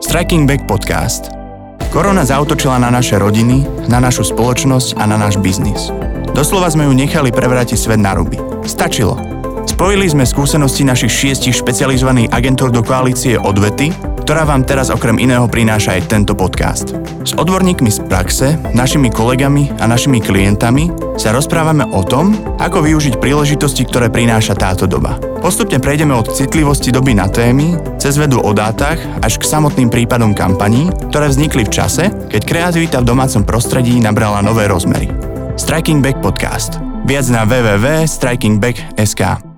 Striking Back Podcast. Korona zautočila na naše rodiny, na našu spoločnosť a na náš biznis. Doslova sme ju nechali prevrátiť svet na ruby. Stačilo. Spojili sme skúsenosti našich šiestich špecializovaných agentúr do koalície Odvety, ktorá vám teraz okrem iného prináša aj tento podcast. S odborníkmi z praxe, našimi kolegami a našimi klientami sa rozprávame o tom, ako využiť príležitosti, ktoré prináša táto doba. Postupne prejdeme od citlivosti doby na témy, cez vedu o dátach až k samotným prípadom kampaní, ktoré vznikli v čase, keď kreativita v domácom prostredí nabrala nové rozmery. Striking Back Podcast. Viac na www.strikingback.sk